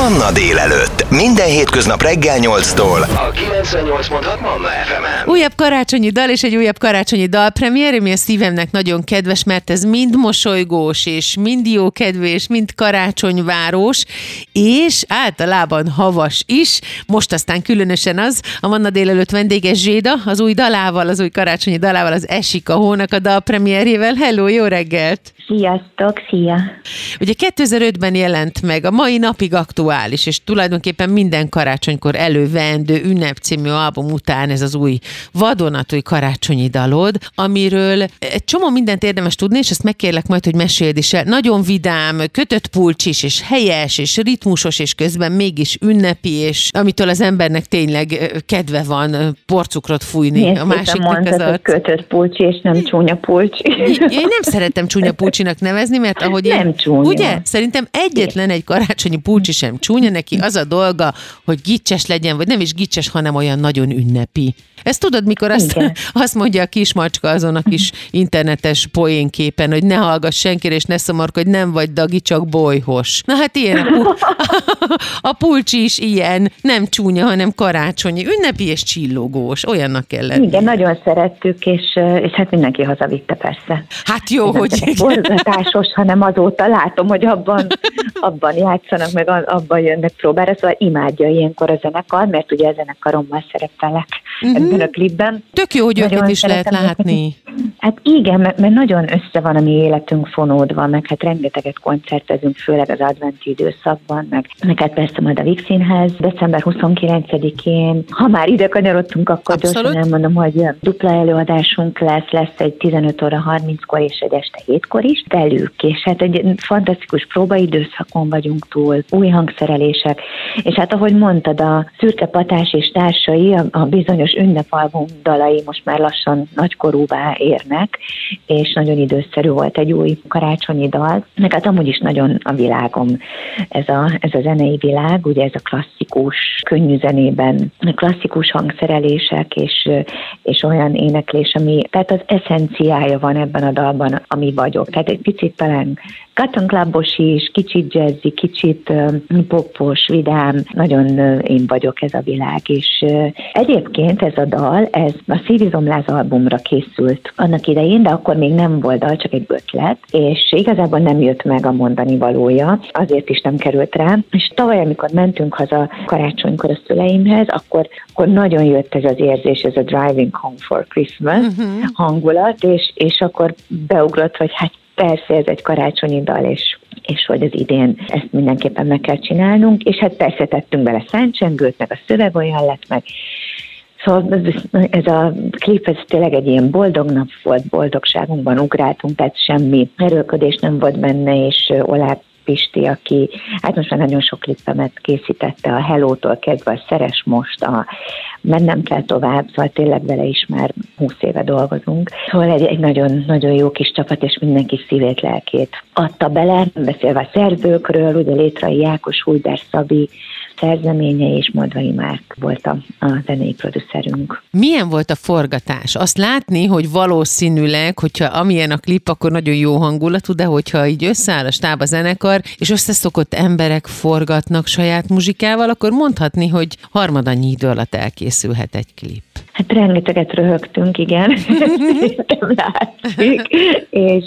Manna délelőtt. Minden hétköznap reggel 8-tól. A 98.6 Manna FM-en. Újabb karácsonyi dal és egy újabb karácsonyi dal premier, ami a szívemnek nagyon kedves, mert ez mind mosolygós, és mind jó kedvű, és mind karácsonyváros, és általában havas is. Most aztán különösen az, a Manna délelőtt vendége Zséda, az új dalával, az új karácsonyi dalával, az Esik a hónak a dal premierjével. Hello, jó reggelt! Sziasztok, szia! Ugye 2005-ben jelent meg, a mai napig aktuális, és tulajdonképpen minden karácsonykor elővendő ünnep című album után ez az új vadonatúj karácsonyi dalod, amiről egy csomó mindent érdemes tudni, és ezt megkérlek majd, hogy meséld is el. Nagyon vidám, kötött pulcsis, és helyes, és ritmusos, és közben mégis ünnepi, és amitől az embernek tényleg kedve van porcukrot fújni. Milyen a másiknak az a... kötött pulcsi, és nem csúnya pulcsi. Én nem szeretem csúnya pulcsinak nevezni, mert ahogy nem én, csúnya. Ugye? Szerintem egyetlen egy karácsonyi pulcsi sem csúnya, neki az a dolga, hogy gicses legyen, vagy nem is gicses, hanem olyan nagyon ünnepi. Ezt tudod, mikor azt, azt mondja a kismacska azon a kis internetes poénképen, hogy ne hallgass senkire, és ne szomorkodj, nem vagy dagi, csak bolyhos. Na hát ilyen a, pu- a pulcsi is ilyen, nem csúnya, hanem karácsonyi, ünnepi és csillogós, olyannak kell lenni. Igen, nagyon szerettük, és, és hát mindenki hazavitte persze. Hát jó, Ez hogy... Forgatásos, hanem azóta látom, hogy abban, abban játszanak, meg abban jönnek próbára, szóval imádja ilyenkor a zenekar, mert ugye a zenekarommal szerepelek uh-huh. ebben a klipben. Tök jó, hogy nagyon őket is lehet látni. Hát igen, mert, nagyon össze van a mi életünk fonódva, meg hát rengeteget koncertezünk, főleg az adventi időszakban, meg, meg hát persze majd a Vix Színház december 29-én. Ha már ide kanyarodtunk, akkor Abszolút. gyorsan elmondom, hogy dupla előadásunk lesz, lesz egy 15 óra 30-kor és egy este 7-kor is velük, és hát egy fantasztikus próbaidőszakon vagyunk túl, új hangszerelések, és hát ahogy mondtad, a Szürke Patás és társai, a, a bizonyos ünnepalbum dalai most már lassan nagykorúvá érnek, és nagyon időszerű volt egy új karácsonyi dal. Meg hát amúgy is nagyon a világom ez a, ez a zenei világ, ugye ez a klasszikus, könnyű zenében, klasszikus hangszerelések és, és olyan éneklés, ami, tehát az eszenciája van ebben a dalban, ami vagyok. Tehát egy picit talán cotton clubos is, kicsit jazzy, kicsit popos, vidám, nagyon én vagyok ez a világ, és egyébként ez a dal, ez a Szívizomláz albumra készült annak idején, de akkor még nem volt dal, csak egy ötlet, és igazából nem jött meg a mondani valója, azért is nem került rá, és tavaly, amikor mentünk haza karácsonykor a szüleimhez, akkor, akkor nagyon jött ez az érzés, ez a Driving Home for Christmas uh-huh. hangulat, és, és akkor beugrott, hogy hát persze ez egy karácsonyi dal, és, és hogy az idén ezt mindenképpen meg kell csinálnunk, és hát persze tettünk bele szentcsengőt, meg a szöveg olyan lett, meg Szóval ez a klip, ez tényleg egy ilyen boldog nap volt, boldogságunkban ugráltunk, tehát semmi erőködés nem volt benne, és Olá Pisti, aki hát most már nagyon sok klippemet készítette, a Hello-tól kezdve a Szeres most, a Mennem kell tovább, szóval tényleg vele is már 20 éve dolgozunk. Szóval egy, egy nagyon, nagyon jó kis csapat, és mindenki szívét, lelkét adta bele, beszélve a szerzőkről, ugye Létrai Jákos, Hújder Szabi, szerzeménye és Modvai Márk volt a, a zenei producerünk. Milyen volt a forgatás? Azt látni, hogy valószínűleg, hogyha amilyen a klip, akkor nagyon jó hangulatú, de hogyha így összeáll a stáb a zenekar, és összeszokott emberek forgatnak saját muzsikával, akkor mondhatni, hogy harmadannyi idő alatt elkészülhet egy klip. Hát rengeteget röhögtünk, igen, látszik, és,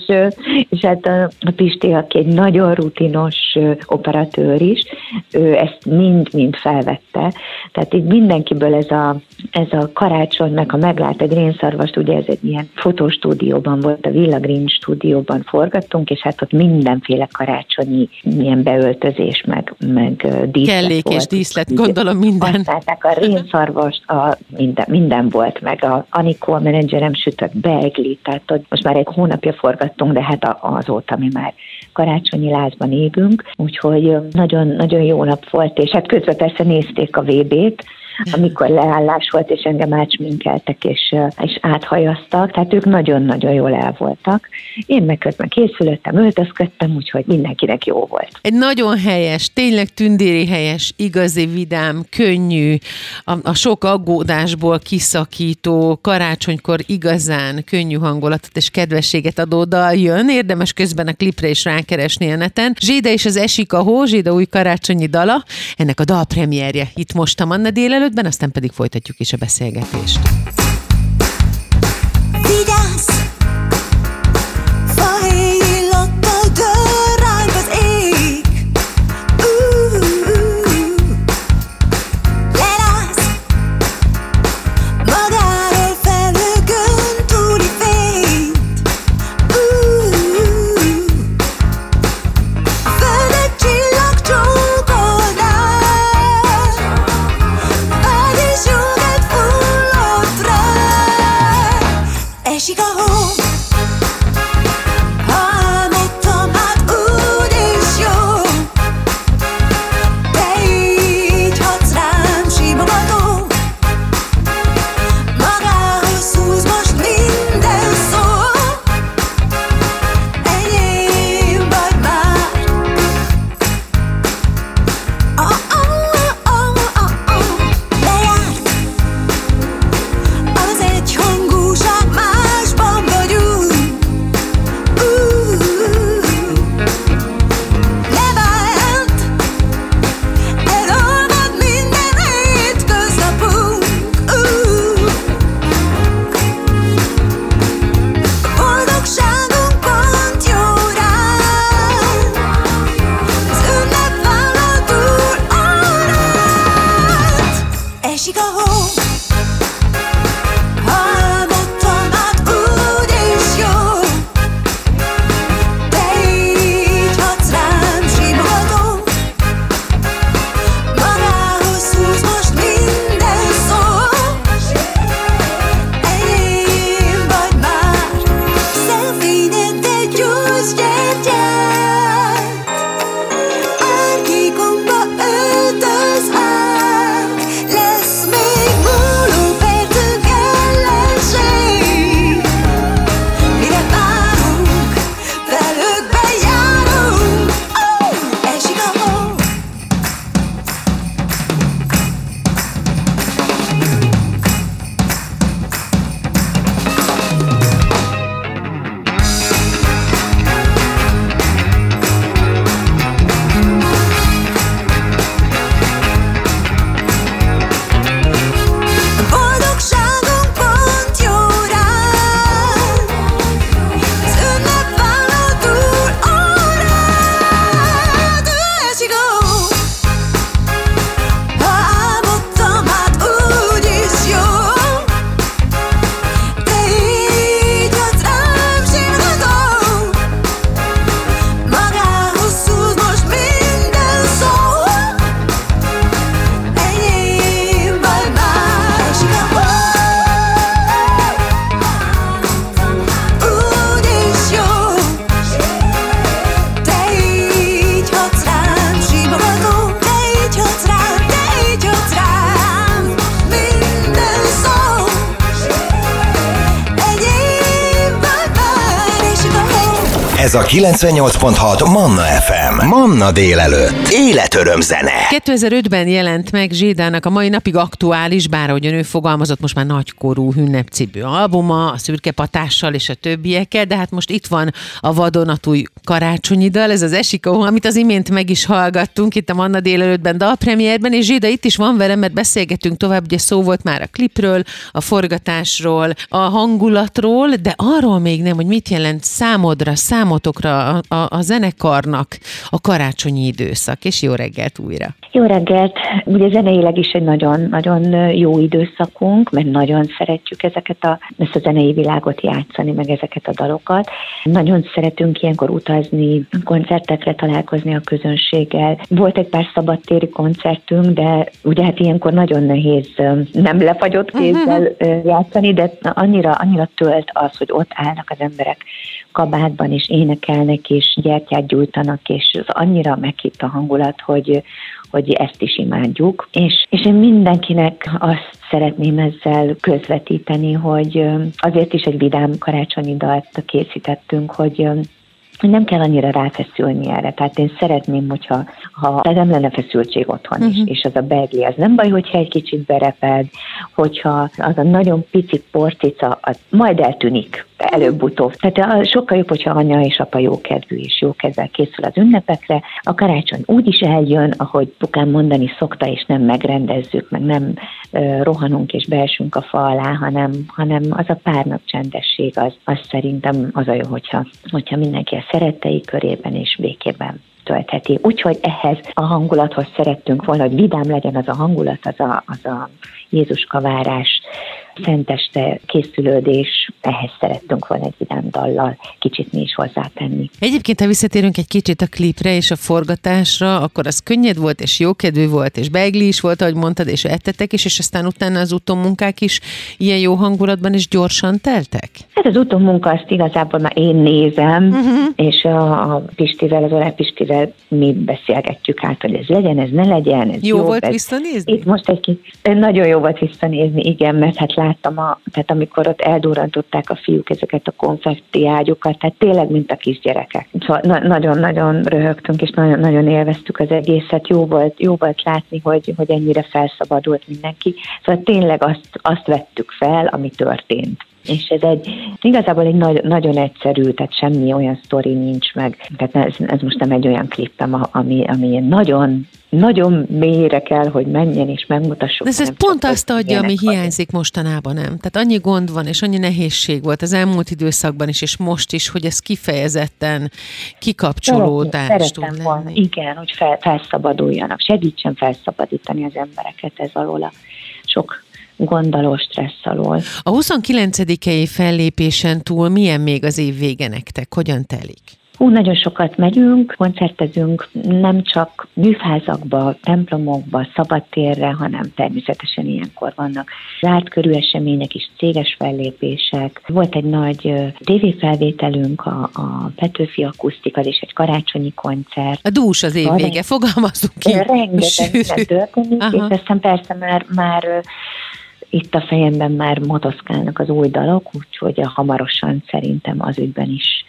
és hát a, a Pisti, aki egy nagyon rutinos operatőr is, ő ezt mind-mind felvette, tehát így mindenkiből ez a, ez a karácsony, meg ha meglát egy rénszarvast, ugye ez egy ilyen fotostúdióban volt, a Villa Green stúdióban forgattunk, és hát ott mindenféle karácsonyi ilyen beöltözés, meg, meg díszlet Kellék volt. és díszlet, gondolom minden. Használták a rénszarvast, a minden, minden volt, meg. A Anikó, a menedzserem sütött beegli, tehát ott most már egy hónapja forgattunk, de hát azóta mi már karácsonyi lázban égünk, úgyhogy nagyon, nagyon jó nap volt, és hát közben persze nézték a VB-t, amikor leállás volt, és engem átsminkeltek, és, és áthajaztak, tehát ők nagyon-nagyon jól el voltak. Én meg közben készülöttem, öltözködtem, úgyhogy mindenkinek jó volt. Egy nagyon helyes, tényleg tündéri helyes, igazi vidám, könnyű, a, a sok aggódásból kiszakító, karácsonykor igazán könnyű hangulatot és kedvességet adó dal jön. Érdemes közben a klipre is rákeresni a neten. Zsida és az Esik a Hó, Zsida új karácsonyi dala. Ennek a dal premierje itt most a Manna délelőttben, aztán pedig folytatjuk is a beszélgetést. go. Ez a 98.6 Manna FM. Manna délelőtt. Életöröm zene. 2005-ben jelent meg Zsédának a mai napig aktuális, bár ahogyan ő fogalmazott, most már nagykorú hünnepcibő albuma, a szürke patással és a többiekkel, de hát most itt van a vadonatúj karácsonyi dal, ez az Esikó, amit az imént meg is hallgattunk itt a Manna délelőttben dalpremierben, és Zséda itt is van velem, mert beszélgetünk tovább, ugye szó volt már a klipről, a forgatásról, a hangulatról, de arról még nem, hogy mit jelent számodra, számodra számotokra, a, a, a zenekarnak a karácsonyi időszak, és jó reggelt újra. Jó reggelt! Ugye zeneileg is egy nagyon-nagyon jó időszakunk, mert nagyon szeretjük ezeket a, ezt a zenei világot játszani, meg ezeket a dalokat. Nagyon szeretünk ilyenkor utazni, koncertekre találkozni a közönséggel. Volt egy pár szabadtéri koncertünk, de ugye hát ilyenkor nagyon nehéz nem lefagyott kézzel játszani, de annyira, annyira tölt az, hogy ott állnak az emberek kabátban, és én énekelnek, és gyertyát gyújtanak, és az annyira meghitt a hangulat, hogy, hogy ezt is imádjuk. És, és én mindenkinek azt szeretném ezzel közvetíteni, hogy azért is egy vidám karácsonyi dalt készítettünk, hogy nem kell annyira ráfeszülni erre. Tehát én szeretném, hogyha ha, nem lenne feszültség otthon is, uh-huh. és az a begli, az nem baj, hogyha egy kicsit bereped, hogyha az a nagyon pici porcica, az majd eltűnik előbb-utóbb. Tehát sokkal jobb, hogyha anya és apa jókedvű és jókedvel készül az ünnepekre. A karácsony úgy is eljön, ahogy Pukán mondani szokta, és nem megrendezzük, meg nem rohanunk és beesünk a fa alá, hanem, hanem az a pár nap csendesség, az, az szerintem az a jó, hogyha, hogyha mindenki a szerettei körében és békében töltheti. Úgyhogy ehhez a hangulathoz szerettünk volna, hogy vidám legyen az a hangulat, az a, az a Jézus kavárás, szenteste készülődés, ehhez szerettünk volna egy vidám dallal kicsit mi is hozzátenni. Egyébként, ha visszatérünk egy kicsit a klipre és a forgatásra, akkor az könnyed volt, és jókedvű volt, és beigli is volt, ahogy mondtad, és ettetek is, és aztán utána az utómunkák is ilyen jó hangulatban és gyorsan teltek? Hát az utómunka azt igazából már én nézem, uh-huh. és a, a Pistivel, az Olá Pistivel mi beszélgetjük át, hogy ez legyen, ez ne legyen. Ez jó, jó volt ez, visszanézni? Itt most egy nagyon jó volt visszanézni, igen, mert hát láttam, a, tehát amikor ott eldurrantották a fiúk ezeket a konfetti ágyokat, tehát tényleg, mint a kisgyerekek. Szóval na- nagyon-nagyon röhögtünk, és nagyon, nagyon élveztük az egészet. Jó volt, jó volt látni, hogy, hogy ennyire felszabadult mindenki. Szóval tényleg azt, azt vettük fel, ami történt. És ez egy, igazából egy nagy, nagyon egyszerű, tehát semmi olyan sztori nincs meg. Tehát ez, ez most nem egy olyan klippem, ami, ami nagyon nagyon mélyre kell, hogy menjen és megmutassuk. De ez, ez pont azt adja, ami hiányzik mostanában, nem? Tehát annyi gond van, és annyi nehézség volt az elmúlt időszakban is, és most is, hogy ez kifejezetten kikapcsolódást tud lenni. Volna. Igen, hogy fel, felszabaduljanak, segítsen felszabadítani az embereket ez alól a sok gondoló stressz alól. A 29-i fellépésen túl milyen még az év vége nektek? Hogyan telik? Hú, nagyon sokat megyünk, koncertezünk nem csak műfázakba, templomokba, szabadtérre, hanem természetesen ilyenkor vannak zárt körű események is, céges fellépések. Volt egy nagy tévéfelvételünk, a, a Petőfi Akusztika, és egy karácsonyi koncert. A dús az év vége, fogalmazunk ki. Rengeteg történik, Aha. és aztán persze már, már itt a fejemben már motoszkálnak az új dalok, úgyhogy hamarosan szerintem az ügyben is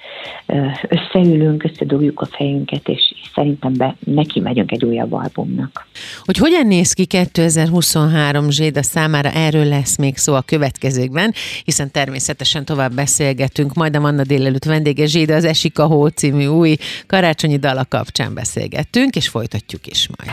összeülünk, összedugjuk a fejünket, és szerintem be, neki megyünk egy újabb albumnak. Hogy hogyan néz ki 2023 Zséda számára, erről lesz még szó a következőkben, hiszen természetesen tovább beszélgetünk, majd a Manna délelőtt vendége Zséda az Esik a Hó című új karácsonyi dala kapcsán beszélgettünk, és folytatjuk is majd.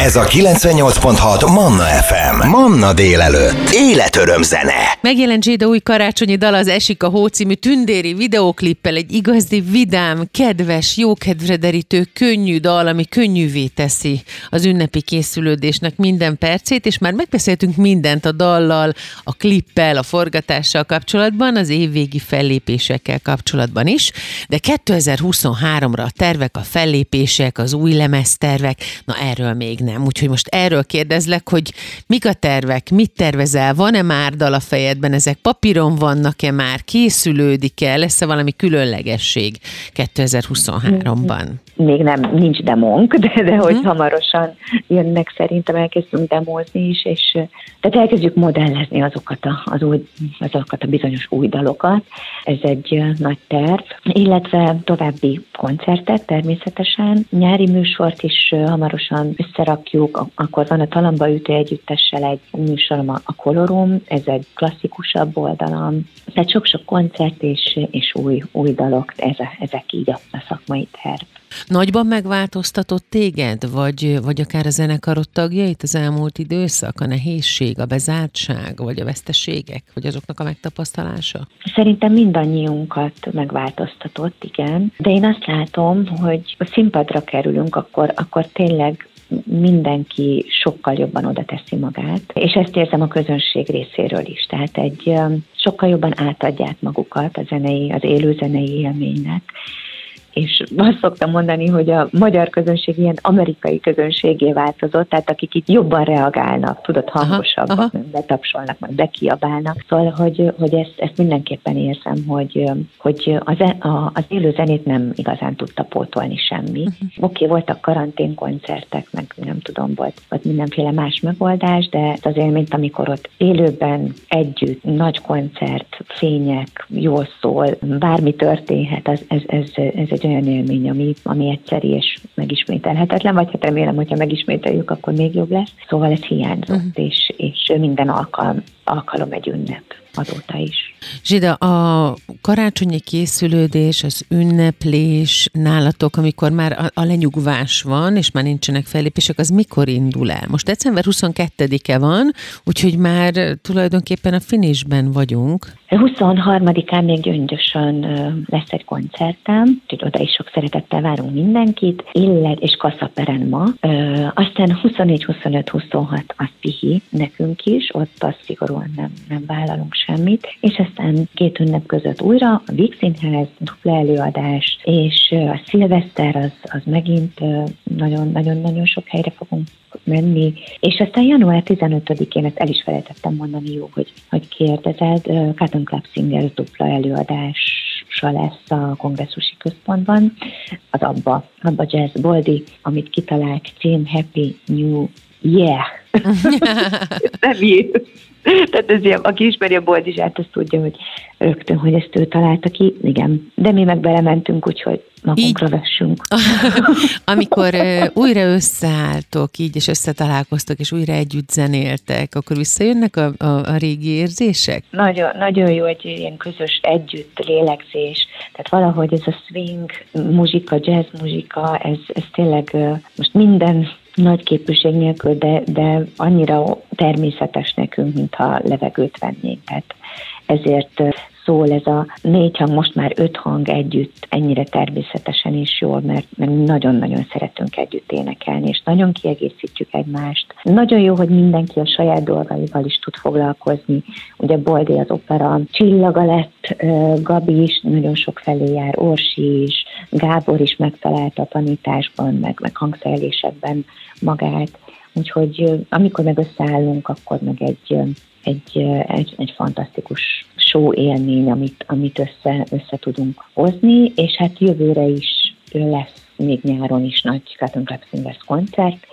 Ez a 98.6 Manna FM. Manna délelőtt. Életöröm zene. Megjelent Zséda új karácsonyi dal az Esik a Hó című tündéri videóklippel egy igazi vidám, kedves, jókedvre derítő, könnyű dal, ami könnyűvé teszi az ünnepi készülődésnek minden percét, és már megbeszéltünk mindent a dallal, a klippel, a forgatással kapcsolatban, az évvégi fellépésekkel kapcsolatban is, de 2023-ra a tervek, a fellépések, az új lemeztervek, na erről még nem. Úgyhogy most erről kérdezlek, hogy mik a tervek, mit tervezel, van-e már dal a fejedben, ezek papíron vannak-e már, készülődik-e, lesz-e valami különlegesség 2023-ban? Még nem, nincs demónk, de, de hogy uh-huh. hamarosan jönnek szerintem elkezdünk demózni is, és tehát elkezdjük modellezni azokat a, az új, azokat a bizonyos új dalokat. Ez egy nagy terv, illetve további koncertek természetesen. Nyári műsort is hamarosan összerakjuk, akkor van a Talamba Ütő Együttessel egy műsorom a Kolorum, ez egy klasszikusabb oldalam. Tehát sok-sok koncert és, és új, új dalok, ez a, ezek így a, a szakmai terv. Nagyban megváltoztatott téged, vagy, vagy akár a zenekarod tagjait az elmúlt időszak, a nehézség, a bezártság, vagy a veszteségek, vagy azoknak a megtapasztalása? Szerintem mindannyiunkat megváltoztatott, igen. De én azt látom, hogy a színpadra kerülünk, akkor, akkor tényleg mindenki sokkal jobban oda teszi magát, és ezt érzem a közönség részéről is. Tehát egy sokkal jobban átadják magukat a zenei, az élő zenei élménynek, és azt szoktam mondani, hogy a magyar közönség ilyen amerikai közönségé változott, tehát akik itt jobban reagálnak, tudod, hangosabban, betapsolnak, meg bekiabálnak. Szóval, hogy, hogy ezt, ezt mindenképpen érzem, hogy, hogy az, e, a, az élő zenét nem igazán tudta pótolni semmi. Uh-huh. Oké, okay, voltak karanténkoncertek, meg nem tudom, volt, volt mindenféle más megoldás, de az élményt, amikor ott élőben együtt, nagy koncert, fények, jól szól, bármi történhet, az, ez, ez, ez egy olyan élmény, ami, ami egyszerű és megismételhetetlen, vagy hát remélem, hogyha megismételjük, akkor még jobb lesz. Szóval ez hiányzott, uh-huh. és, és minden alkalom, alkalom egy ünnep azóta is. Zsida, a karácsonyi készülődés, az ünneplés nálatok, amikor már a, a lenyugvás van, és már nincsenek fellépések, az mikor indul el? Most december 22-e van, úgyhogy már tulajdonképpen a finisben vagyunk. 23-án még gyöngyösen lesz egy koncertem, úgyhogy oda is sok szeretettel várunk mindenkit, illet és Kaszaperen ma. Aztán 24, 25, 26 az pihi nekünk is, ott azt szigorúan nem, nem vállalunk semmit, és aztán két ünnep között újra a Víg Színház, dupla előadás, és a szilveszter az, az megint nagyon-nagyon-nagyon sok helyre fogunk menni, és aztán január 15-én, ezt el is felejtettem mondani, jó, hogy, hogy kérdezed, Cotton Club Singers dupla előadása lesz a kongresszusi központban, az abba, abba Jazz Boldi, amit kitalált cím Happy New Yeah. nem Tehát ez ilyen, aki ismeri a boldizsát, azt tudja, hogy rögtön, hogy ezt ő találta ki. Igen, de mi meg belementünk, úgyhogy magunkra így, vessünk. amikor újra összeálltok így, és összetalálkoztok, és újra együtt zenéltek, akkor visszajönnek a, a, a régi érzések? Nagyon, nagyon jó egy ilyen közös együtt lélegzés. Tehát valahogy ez a swing muzsika, jazz muzsika, ez, ez tényleg most minden nagy képűség nélkül, de, de annyira természetes nekünk, mintha levegőt vennénk. Tehát ezért szól ez a négy hang, most már öt hang együtt ennyire természetesen is jól, mert, mert nagyon-nagyon szeretünk együtt énekelni, és nagyon kiegészítjük egymást. Nagyon jó, hogy mindenki a saját dolgaival is tud foglalkozni. Ugye Boldi az opera csillaga lett, Gabi is nagyon sok felé jár, Orsi is, Gábor is megtalálta a tanításban, meg, meg hangszerelésekben magát. Úgyhogy amikor meg összeállunk, akkor meg egy, egy, egy, egy fantasztikus show élmény, amit, amit össze, össze tudunk hozni, és hát jövőre is lesz még nyáron is nagy Cotton Club Singers koncert,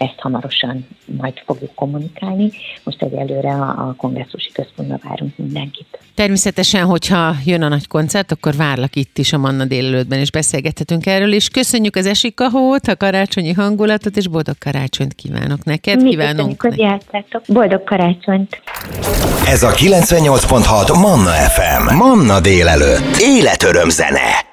ezt hamarosan majd fogjuk kommunikálni. Most egyelőre a, a kongresszusi központban várunk mindenkit. Természetesen, hogyha jön a nagy koncert, akkor várlak itt is a Manna délelőttben, és beszélgethetünk erről, és köszönjük az esikahót, a karácsonyi hangulatot, és boldog karácsonyt kívánok neked. Mi kívánunk hogy játszátok. Boldog karácsonyt! Ez a 98.6 Manna FM. Manna délelőtt. Életöröm zene.